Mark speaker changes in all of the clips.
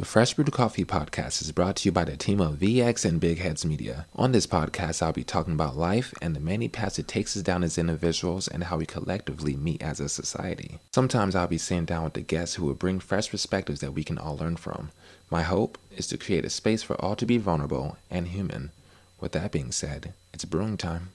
Speaker 1: The Fresh Brewed Coffee podcast is brought to you by the team of VX and Big Heads Media. On this podcast, I'll be talking about life and the many paths it takes us down as individuals and how we collectively meet as a society. Sometimes I'll be sitting down with the guests who will bring fresh perspectives that we can all learn from. My hope is to create a space for all to be vulnerable and human. With that being said, it's brewing time.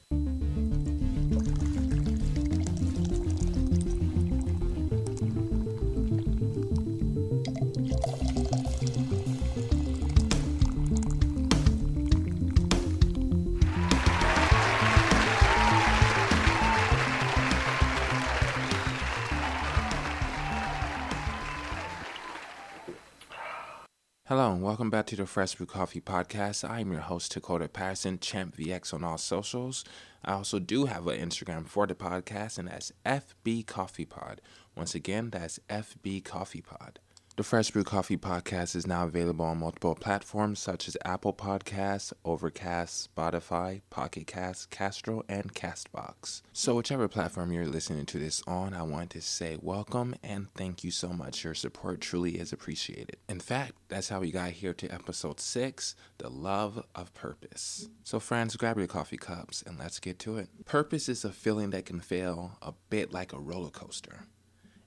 Speaker 1: Welcome back to the Fresh Brew Coffee Podcast. I'm your host, Dakota Patterson, Champ VX on all socials. I also do have an Instagram for the podcast, and that's FB Coffee Pod. Once again, that's FB Coffee Pod. The Fresh Brew Coffee podcast is now available on multiple platforms such as Apple Podcasts, Overcast, Spotify, Pocket Cast, Castro, and Castbox. So, whichever platform you're listening to this on, I want to say welcome and thank you so much. Your support truly is appreciated. In fact, that's how we got here to episode six The Love of Purpose. So, friends, grab your coffee cups and let's get to it. Purpose is a feeling that can feel a bit like a roller coaster.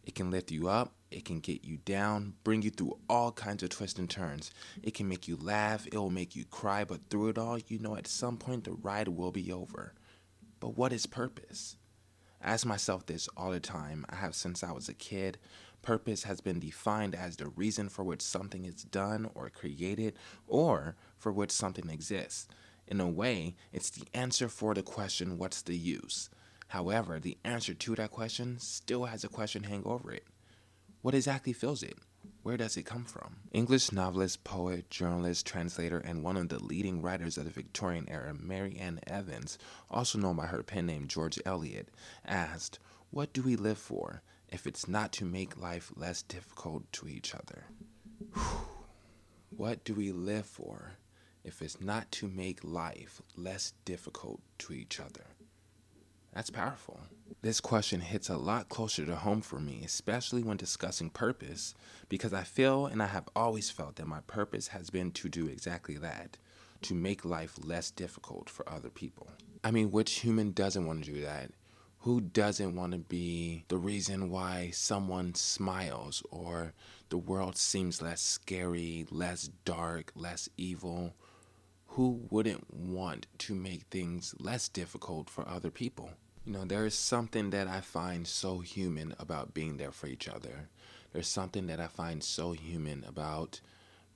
Speaker 1: It can lift you up, it can get you down, bring you through all kinds of twists and turns. It can make you laugh, it will make you cry, but through it all, you know at some point the ride will be over. But what is purpose? I ask myself this all the time. I have since I was a kid. Purpose has been defined as the reason for which something is done or created, or for which something exists. In a way, it's the answer for the question, what's the use? However, the answer to that question still has a question hang over it. What exactly fills it? Where does it come from? English novelist, poet, journalist, translator, and one of the leading writers of the Victorian era, Mary Ann Evans, also known by her pen name George Eliot, asked, What do we live for if it's not to make life less difficult to each other? What do we live for if it's not to make life less difficult to each other? That's powerful. This question hits a lot closer to home for me, especially when discussing purpose, because I feel and I have always felt that my purpose has been to do exactly that to make life less difficult for other people. I mean, which human doesn't want to do that? Who doesn't want to be the reason why someone smiles or the world seems less scary, less dark, less evil? Who wouldn't want to make things less difficult for other people? You know, there is something that I find so human about being there for each other. There's something that I find so human about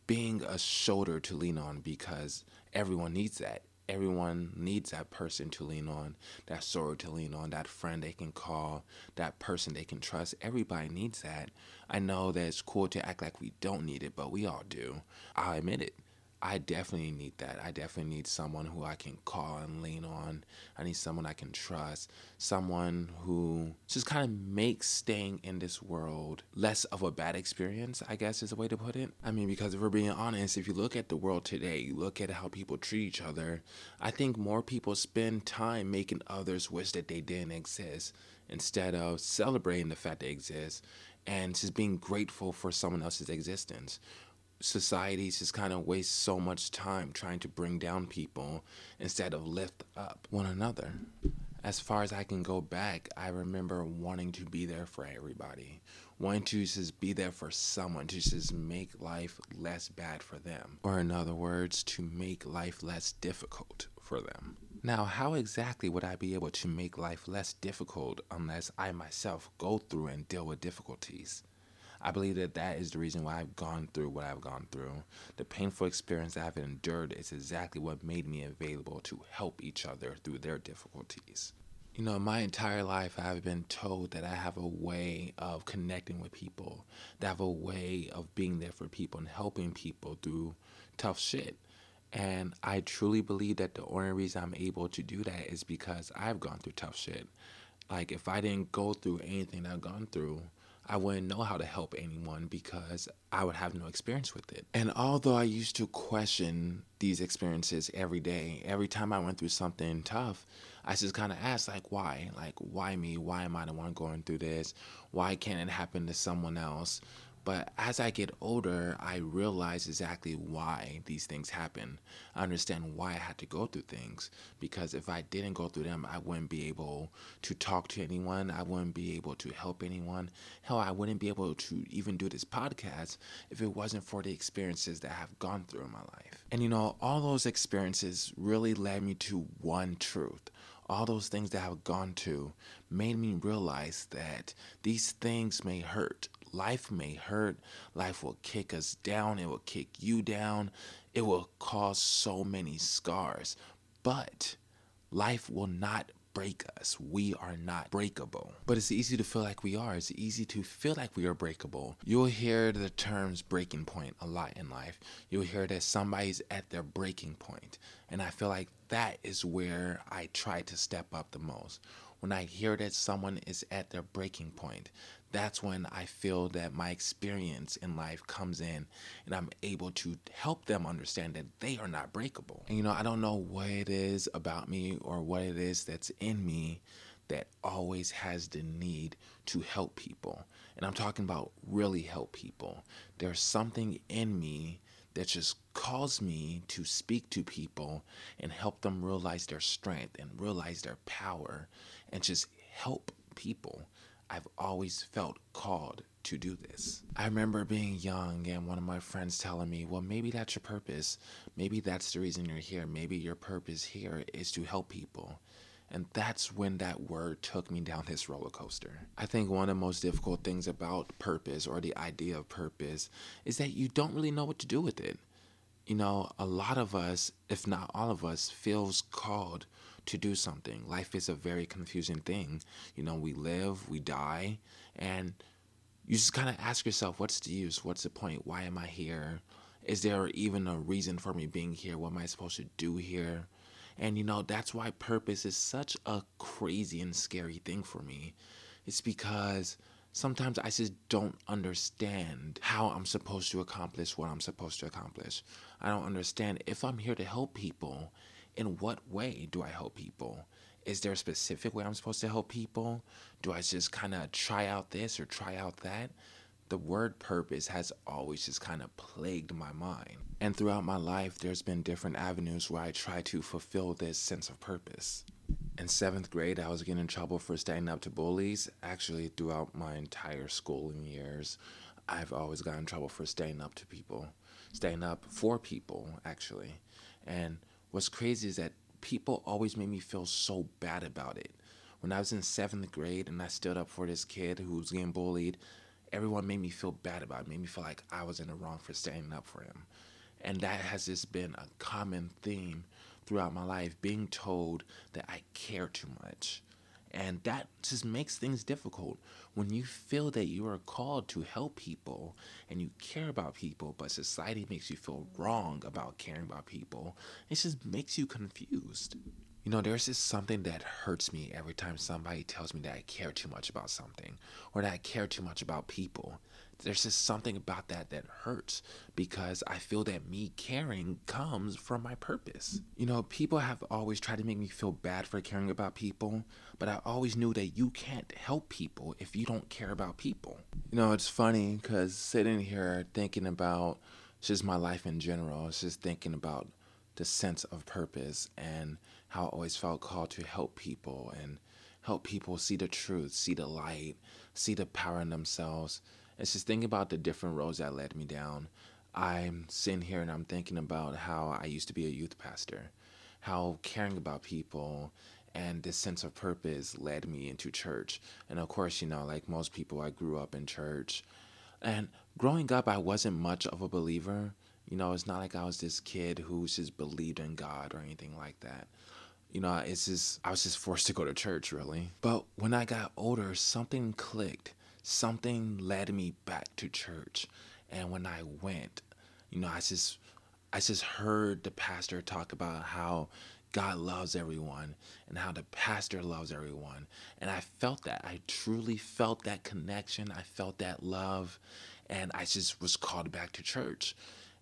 Speaker 1: being a shoulder to lean on because everyone needs that. Everyone needs that person to lean on, that shoulder to lean on, that friend they can call, that person they can trust. Everybody needs that. I know that it's cool to act like we don't need it, but we all do. I'll admit it. I definitely need that. I definitely need someone who I can call and lean on. I need someone I can trust. Someone who just kind of makes staying in this world less of a bad experience, I guess is a way to put it. I mean, because if we're being honest, if you look at the world today, you look at how people treat each other, I think more people spend time making others wish that they didn't exist instead of celebrating the fact they exist and just being grateful for someone else's existence societies just kind of waste so much time trying to bring down people instead of lift up one another. As far as I can go back, I remember wanting to be there for everybody, wanting to just be there for someone to just make life less bad for them, or in other words, to make life less difficult for them. Now, how exactly would I be able to make life less difficult unless I myself go through and deal with difficulties? I believe that that is the reason why I've gone through what I've gone through. The painful experience that I've endured is exactly what made me available to help each other through their difficulties. You know, my entire life I've been told that I have a way of connecting with people, that I have a way of being there for people and helping people through tough shit. And I truly believe that the only reason I'm able to do that is because I've gone through tough shit. Like, if I didn't go through anything I've gone through, I wouldn't know how to help anyone because I would have no experience with it. And although I used to question these experiences every day, every time I went through something tough, I just kind of asked, like, why? Like, why me? Why am I the one going through this? Why can't it happen to someone else? But as I get older, I realize exactly why these things happen. I understand why I had to go through things. Because if I didn't go through them, I wouldn't be able to talk to anyone. I wouldn't be able to help anyone. Hell, I wouldn't be able to even do this podcast if it wasn't for the experiences that I have gone through in my life. And you know, all those experiences really led me to one truth all those things that I've gone to made me realize that these things may hurt. Life may hurt. Life will kick us down. It will kick you down. It will cause so many scars. But life will not break us. We are not breakable. But it's easy to feel like we are. It's easy to feel like we are breakable. You'll hear the terms breaking point a lot in life. You'll hear that somebody's at their breaking point. And I feel like that is where I try to step up the most. When I hear that someone is at their breaking point, that's when I feel that my experience in life comes in and I'm able to help them understand that they are not breakable. And you know, I don't know what it is about me or what it is that's in me that always has the need to help people. And I'm talking about really help people. There's something in me that just calls me to speak to people and help them realize their strength and realize their power and just help people. I've always felt called to do this. I remember being young and one of my friends telling me, well, maybe that's your purpose. Maybe that's the reason you're here. Maybe your purpose here is to help people. And that's when that word took me down this roller coaster. I think one of the most difficult things about purpose or the idea of purpose is that you don't really know what to do with it. You know, a lot of us, if not all of us, feels called to do something. Life is a very confusing thing. You know, we live, we die, and you just kind of ask yourself, what's the use? What's the point? Why am I here? Is there even a reason for me being here? What am I supposed to do here? And you know, that's why purpose is such a crazy and scary thing for me. It's because sometimes I just don't understand how I'm supposed to accomplish what I'm supposed to accomplish. I don't understand if I'm here to help people in what way do I help people? Is there a specific way I'm supposed to help people? Do I just kind of try out this or try out that? The word purpose has always just kind of plagued my mind. And throughout my life, there's been different avenues where I try to fulfill this sense of purpose. In seventh grade, I was getting in trouble for standing up to bullies. Actually, throughout my entire schooling years, I've always gotten in trouble for standing up to people, standing up for people, actually. And what's crazy is that people always made me feel so bad about it. When I was in seventh grade and I stood up for this kid who was getting bullied, everyone made me feel bad about it, made me feel like I was in the wrong for standing up for him. And that has just been a common theme throughout my life, being told that I care too much. And that just makes things difficult when you feel that you are called to help people and you care about people, but society makes you feel wrong about caring about people. It just makes you confused. You know, there's just something that hurts me every time somebody tells me that I care too much about something or that I care too much about people there's just something about that that hurts because I feel that me caring comes from my purpose. You know, people have always tried to make me feel bad for caring about people, but I always knew that you can't help people if you don't care about people. You know, it's funny because sitting here thinking about just my life in general, it's just thinking about the sense of purpose and how I always felt called to help people and help people see the truth, see the light, see the power in themselves it's just thinking about the different roads that led me down. I'm sitting here and I'm thinking about how I used to be a youth pastor, how caring about people and this sense of purpose led me into church. And of course, you know, like most people, I grew up in church. And growing up, I wasn't much of a believer. You know, it's not like I was this kid who just believed in God or anything like that. You know, it's just, I was just forced to go to church, really. But when I got older, something clicked something led me back to church. And when I went, you know, I just I just heard the pastor talk about how God loves everyone and how the pastor loves everyone. And I felt that. I truly felt that connection. I felt that love. And I just was called back to church.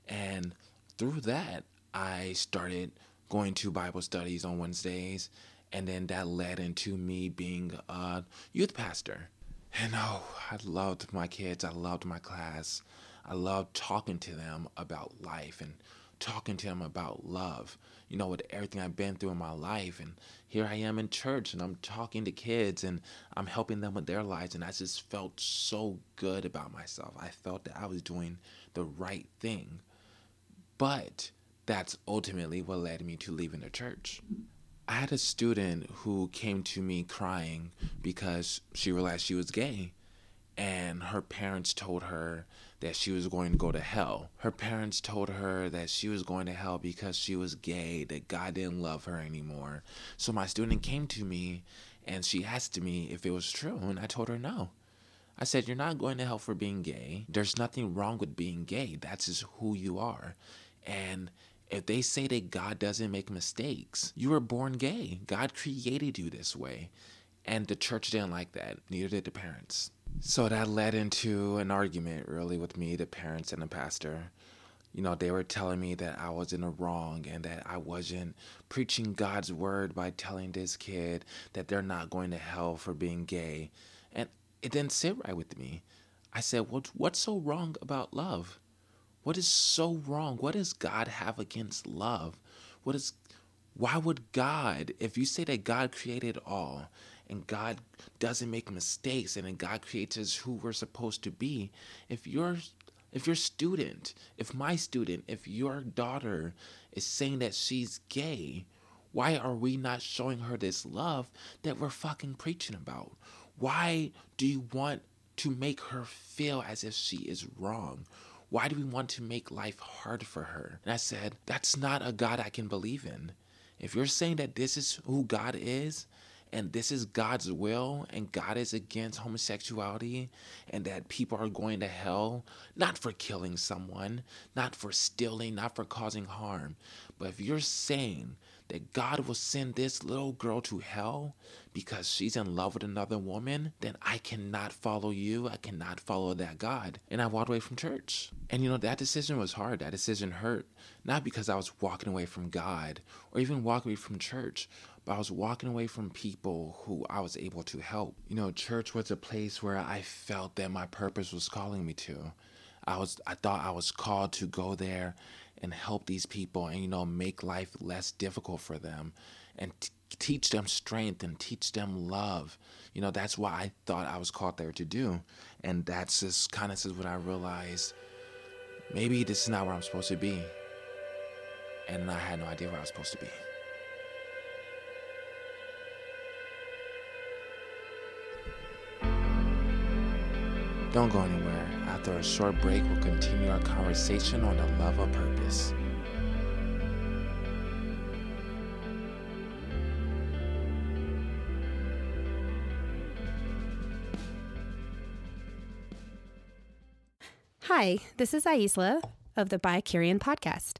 Speaker 1: And through that, I started going to Bible studies on Wednesdays. And then that led into me being a youth pastor. And oh, I loved my kids. I loved my class. I loved talking to them about life and talking to them about love. You know, with everything I've been through in my life. And here I am in church and I'm talking to kids and I'm helping them with their lives. And I just felt so good about myself. I felt that I was doing the right thing. But that's ultimately what led me to leaving the church. I had a student who came to me crying because she realized she was gay and her parents told her that she was going to go to hell. Her parents told her that she was going to hell because she was gay, that God didn't love her anymore. So my student came to me and she asked me if it was true, and I told her no. I said, You're not going to hell for being gay. There's nothing wrong with being gay. That's just who you are. And if they say that God doesn't make mistakes, you were born gay. God created you this way. And the church didn't like that, neither did the parents. So that led into an argument, really, with me, the parents, and the pastor. You know, they were telling me that I was in the wrong and that I wasn't preaching God's word by telling this kid that they're not going to hell for being gay. And it didn't sit right with me. I said, well, what's so wrong about love? What is so wrong? What does God have against love? What is why would God, if you say that God created all and God doesn't make mistakes and God creates us who we're supposed to be, if your if your student, if my student, if your daughter is saying that she's gay, why are we not showing her this love that we're fucking preaching about? Why do you want to make her feel as if she is wrong? Why do we want to make life hard for her? And I said, That's not a God I can believe in. If you're saying that this is who God is, and this is God's will, and God is against homosexuality, and that people are going to hell, not for killing someone, not for stealing, not for causing harm, but if you're saying that God will send this little girl to hell because she's in love with another woman, then I cannot follow you. I cannot follow that God. And I walked away from church. And you know, that decision was hard. That decision hurt. Not because I was walking away from God or even walking away from church, but I was walking away from people who I was able to help. You know, church was a place where I felt that my purpose was calling me to. I was I thought I was called to go there and help these people and you know make life less difficult for them and t- teach them strength and teach them love. You know that's what i thought i was called there to do. And that's just kind of what i realized maybe this is not where i'm supposed to be. And i had no idea where i was supposed to be. Don't go anywhere. After a short break, we'll continue our conversation on the love of purpose.
Speaker 2: Hi, this is Aisla of the Bi-Curian podcast.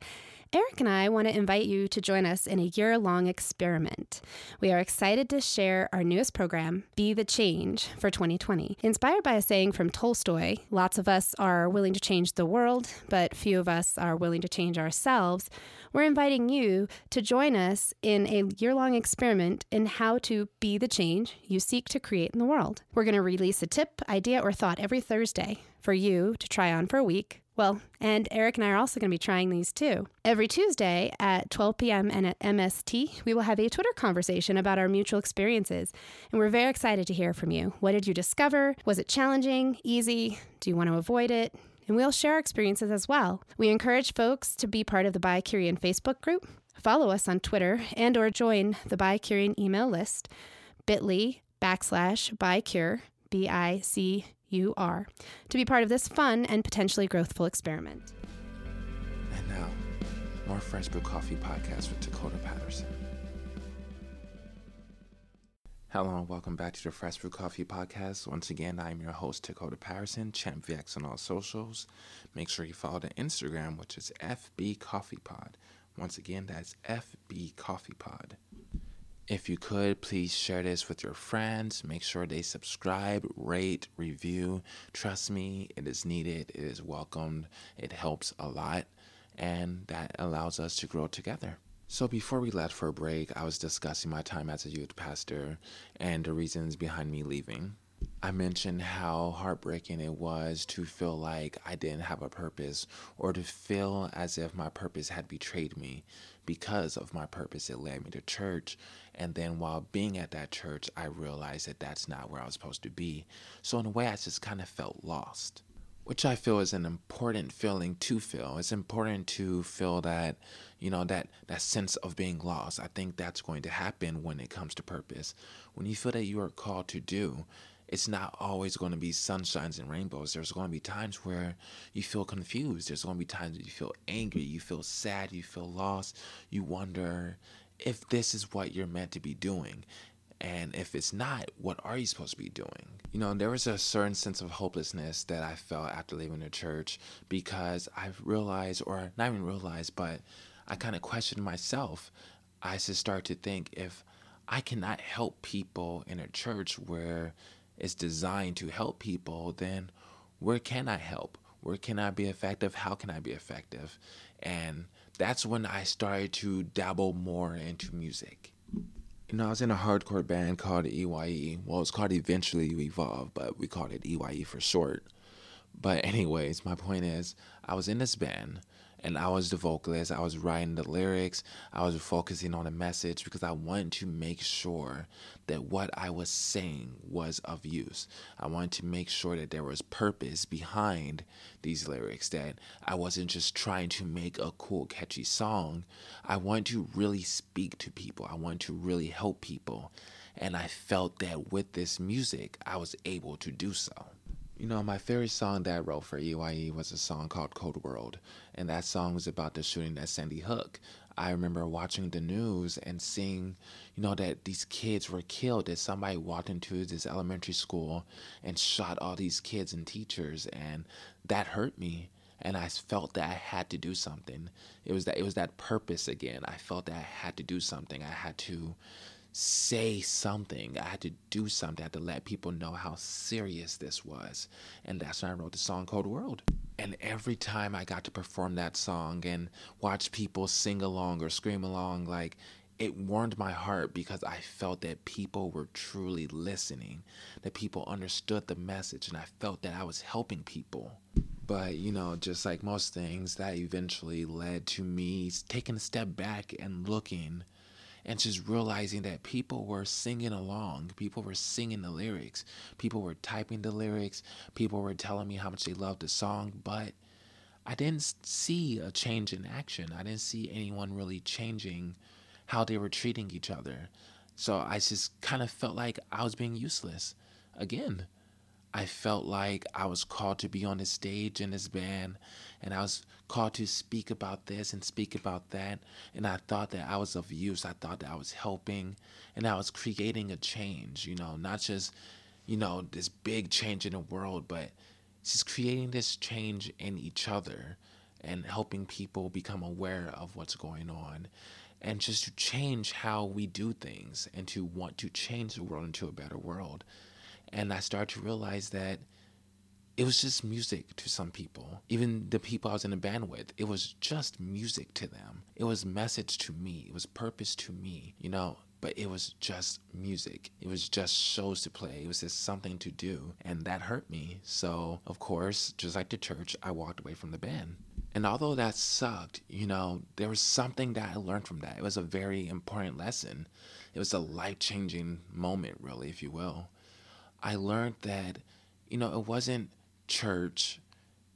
Speaker 2: Eric and I want to invite you to join us in a year long experiment. We are excited to share our newest program, Be the Change, for 2020. Inspired by a saying from Tolstoy, lots of us are willing to change the world, but few of us are willing to change ourselves. We're inviting you to join us in a year long experiment in how to be the change you seek to create in the world. We're going to release a tip, idea, or thought every Thursday for you to try on for a week well, and Eric and I are also going to be trying these too. Every Tuesday at 12 p.m. and at MST, we will have a Twitter conversation about our mutual experiences. And we're very excited to hear from you. What did you discover? Was it challenging, easy? Do you want to avoid it? And we'll share our experiences as well. We encourage folks to be part of the Bi-Curian Facebook group, follow us on Twitter, and or join the Bi-Curian email list, bit.ly backslash Bi-Cure, B-I-C you are to be part of this fun and potentially growthful experiment.
Speaker 1: And now, more Fresh Brew Coffee podcast with Dakota Patterson. Hello and welcome back to the Fresh Brew Coffee podcast. Once again, I'm your host, Dakota Patterson, Champ VX on all socials. Make sure you follow the Instagram, which is FB Coffee Pod. Once again, that's FB Coffee Pod. If you could, please share this with your friends. Make sure they subscribe, rate, review. Trust me, it is needed, it is welcomed, it helps a lot, and that allows us to grow together. So, before we left for a break, I was discussing my time as a youth pastor and the reasons behind me leaving. I mentioned how heartbreaking it was to feel like I didn't have a purpose or to feel as if my purpose had betrayed me. Because of my purpose, it led me to church. And then while being at that church, I realized that that's not where I was supposed to be. So, in a way, I just kind of felt lost, which I feel is an important feeling to feel. It's important to feel that, you know, that, that sense of being lost. I think that's going to happen when it comes to purpose. When you feel that you are called to do, it's not always going to be sunshines and rainbows. There's going to be times where you feel confused. There's going to be times you feel angry, you feel sad, you feel lost. You wonder if this is what you're meant to be doing. And if it's not, what are you supposed to be doing? You know, there was a certain sense of hopelessness that I felt after leaving the church because I realized, or not even realized, but I kind of questioned myself. I just started to think if I cannot help people in a church where is designed to help people, then where can I help? Where can I be effective? How can I be effective? And that's when I started to dabble more into music. You know, I was in a hardcore band called EYE. Well, it's called Eventually You Evolve, but we called it EYE for short. But, anyways, my point is, I was in this band and I was the vocalist. I was writing the lyrics. I was focusing on the message because I wanted to make sure that what I was saying was of use. I wanted to make sure that there was purpose behind these lyrics, that I wasn't just trying to make a cool, catchy song. I wanted to really speak to people, I wanted to really help people. And I felt that with this music, I was able to do so. You know, my favorite song that I wrote for EYE was a song called Cold World, and that song was about the shooting at Sandy Hook. I remember watching the news and seeing, you know, that these kids were killed, that somebody walked into this elementary school and shot all these kids and teachers, and that hurt me. And I felt that I had to do something. It was that it was that purpose again. I felt that I had to do something. I had to say something. I had to do something. I had to let people know how serious this was. And that's when I wrote the song Cold World. And every time I got to perform that song and watch people sing along or scream along, like it warmed my heart because I felt that people were truly listening, that people understood the message, and I felt that I was helping people. But, you know, just like most things, that eventually led to me taking a step back and looking and just realizing that people were singing along, people were singing the lyrics, people were typing the lyrics, people were telling me how much they loved the song, but I didn't see a change in action. I didn't see anyone really changing how they were treating each other. So I just kind of felt like I was being useless again. I felt like I was called to be on the stage in this band and I was called to speak about this and speak about that. And I thought that I was of use. I thought that I was helping and I was creating a change, you know, not just, you know, this big change in the world, but just creating this change in each other and helping people become aware of what's going on and just to change how we do things and to want to change the world into a better world. And I started to realize that it was just music to some people. Even the people I was in a band with, it was just music to them. It was message to me. It was purpose to me, you know. But it was just music. It was just shows to play. It was just something to do. And that hurt me. So, of course, just like the church, I walked away from the band. And although that sucked, you know, there was something that I learned from that. It was a very important lesson. It was a life changing moment, really, if you will. I learned that, you know, it wasn't church,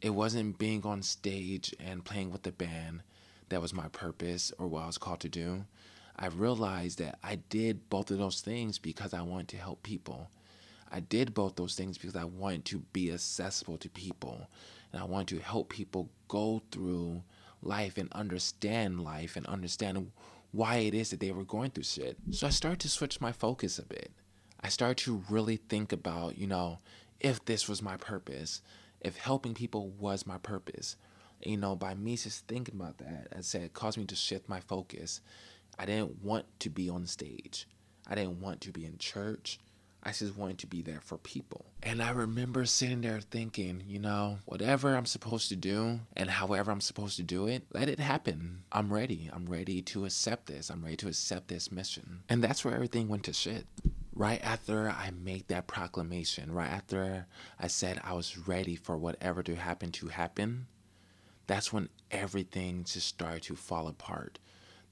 Speaker 1: it wasn't being on stage and playing with the band that was my purpose or what I was called to do. I realized that I did both of those things because I wanted to help people. I did both those things because I wanted to be accessible to people and I wanted to help people go through life and understand life and understand why it is that they were going through shit. So I started to switch my focus a bit. I started to really think about, you know, if this was my purpose, if helping people was my purpose. You know, by me just thinking about that, I said it caused me to shift my focus. I didn't want to be on stage. I didn't want to be in church. I just wanted to be there for people. And I remember sitting there thinking, you know, whatever I'm supposed to do and however I'm supposed to do it, let it happen. I'm ready. I'm ready to accept this. I'm ready to accept this mission. And that's where everything went to shit. Right after I made that proclamation, right after I said I was ready for whatever to happen to happen, that's when everything just started to fall apart.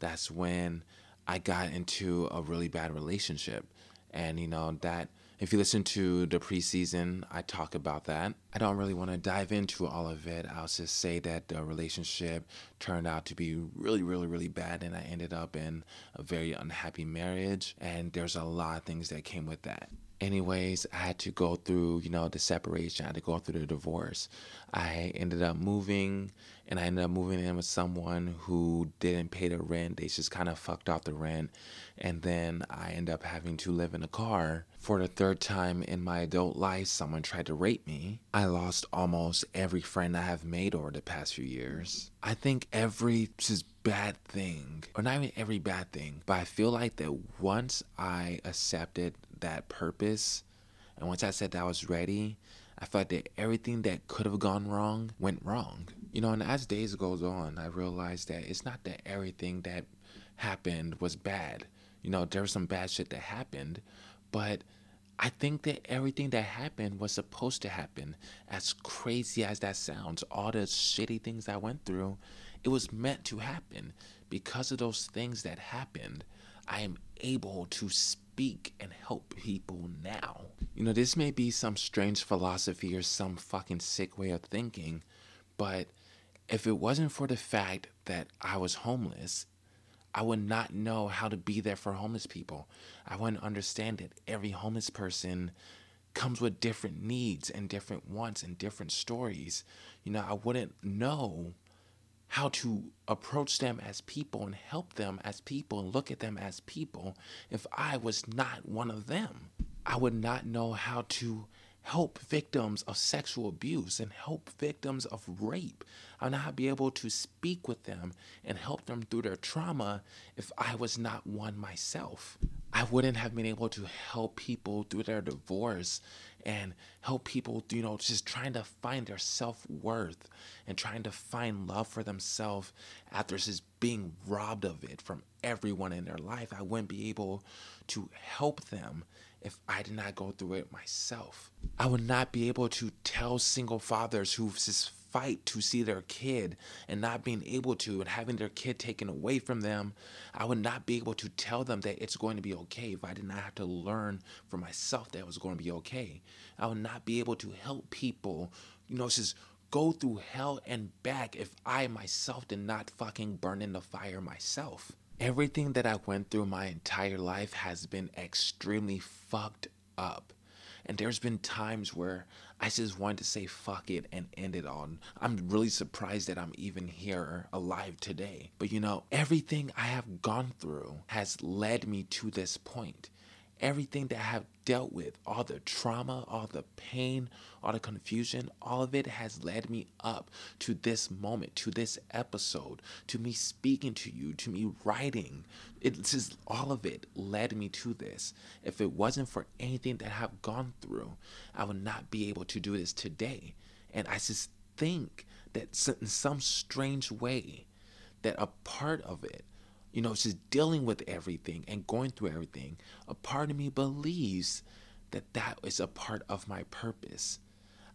Speaker 1: That's when I got into a really bad relationship. And, you know, that if you listen to the preseason, I talk about that. I don't really want to dive into all of it. I'll just say that the relationship turned out to be really, really, really bad, and I ended up in a very unhappy marriage. And there's a lot of things that came with that anyways, I had to go through, you know, the separation. I had to go through the divorce. I ended up moving and I ended up moving in with someone who didn't pay the rent. They just kind of fucked off the rent. And then I ended up having to live in a car. For the third time in my adult life, someone tried to rape me. I lost almost every friend I have made over the past few years. I think every just bad thing, or not even every bad thing, but I feel like that once I accepted that purpose, and once I said that I was ready, I felt that everything that could have gone wrong went wrong. You know, and as days goes on, I realized that it's not that everything that happened was bad. You know, there was some bad shit that happened, but I think that everything that happened was supposed to happen. As crazy as that sounds, all the shitty things I went through, it was meant to happen. Because of those things that happened, I am able to speak and help people now. You know, this may be some strange philosophy or some fucking sick way of thinking, but if it wasn't for the fact that I was homeless, I would not know how to be there for homeless people. I wouldn't understand that every homeless person comes with different needs and different wants and different stories. You know, I wouldn't know how to approach them as people and help them as people and look at them as people if I was not one of them. I would not know how to help victims of sexual abuse and help victims of rape. I would not be able to speak with them and help them through their trauma if I was not one myself. I wouldn't have been able to help people through their divorce and help people, you know, just trying to find their self worth and trying to find love for themselves after just being robbed of it from everyone in their life. I wouldn't be able to help them if I did not go through it myself. I would not be able to tell single fathers who just fight to see their kid and not being able to and having their kid taken away from them, I would not be able to tell them that it's going to be okay if I did not have to learn for myself that it was going to be okay. I would not be able to help people, you know, just go through hell and back if I myself did not fucking burn in the fire myself. Everything that I went through my entire life has been extremely fucked up. And there's been times where I just wanted to say fuck it and end it all. I'm really surprised that I'm even here alive today. But you know, everything I have gone through has led me to this point everything that I have dealt with, all the trauma, all the pain, all the confusion, all of it has led me up to this moment, to this episode, to me speaking to you, to me writing. It's just all of it led me to this. If it wasn't for anything that I have gone through, I would not be able to do this today. And I just think that in some strange way, that a part of it you know, just dealing with everything and going through everything, a part of me believes that that is a part of my purpose.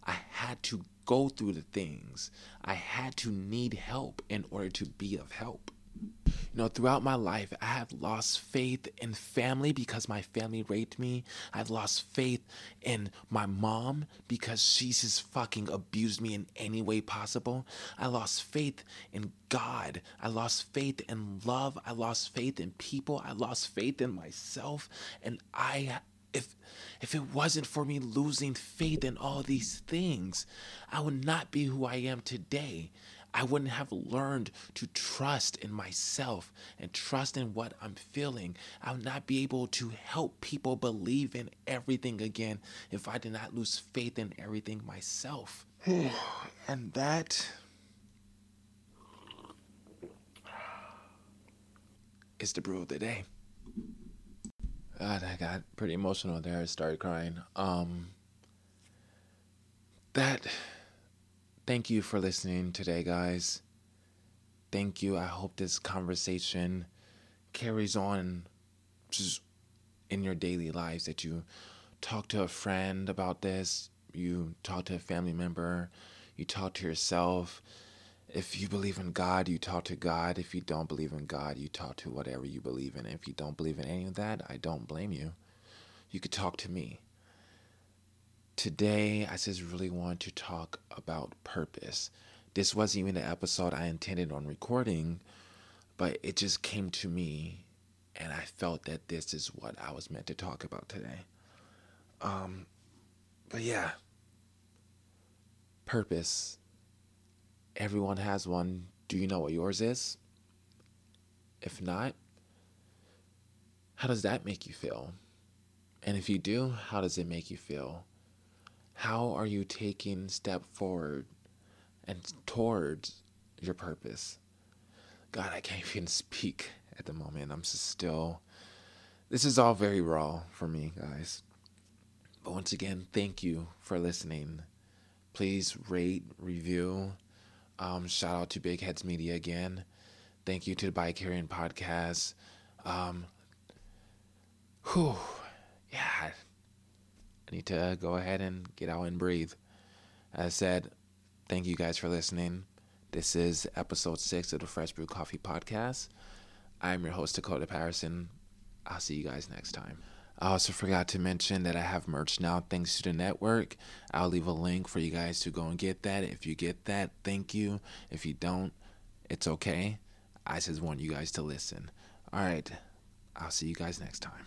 Speaker 1: I had to go through the things. I had to need help in order to be of help. You know, throughout my life, I have lost faith in family because my family raped me. I've lost faith in my mom because she's just fucking abused me in any way possible. I lost faith in God. I lost faith in love. I lost faith in people. I lost faith in myself. And I if if it wasn't for me losing faith in all these things, I would not be who I am today. I wouldn't have learned to trust in myself and trust in what I'm feeling. I would not be able to help people believe in everything again if I did not lose faith in everything myself. and that is the brew of the day. God, I got pretty emotional there. I started crying. Um, that Thank you for listening today, guys. Thank you. I hope this conversation carries on just in your daily lives that you talk to a friend about this, you talk to a family member, you talk to yourself. If you believe in God, you talk to God. If you don't believe in God, you talk to whatever you believe in. If you don't believe in any of that, I don't blame you. You could talk to me. Today, I just really want to talk about purpose. This wasn't even an episode I intended on recording, but it just came to me, and I felt that this is what I was meant to talk about today. Um, but yeah, purpose. Everyone has one. Do you know what yours is? If not, how does that make you feel? And if you do, how does it make you feel? How are you taking step forward and towards your purpose? God, I can't even speak at the moment. I'm still. This is all very raw for me, guys. But once again, thank you for listening. Please rate, review. Um, shout out to Big Heads Media again. Thank you to the Bi-Curian Podcast. Um, whew, yeah, I need to go ahead and get out and breathe. As I said, thank you guys for listening. This is episode six of the Fresh Brew Coffee Podcast. I'm your host, Dakota Patterson. I'll see you guys next time. I also forgot to mention that I have merch now thanks to the network. I'll leave a link for you guys to go and get that. If you get that, thank you. If you don't, it's okay. I just want you guys to listen. All right. I'll see you guys next time.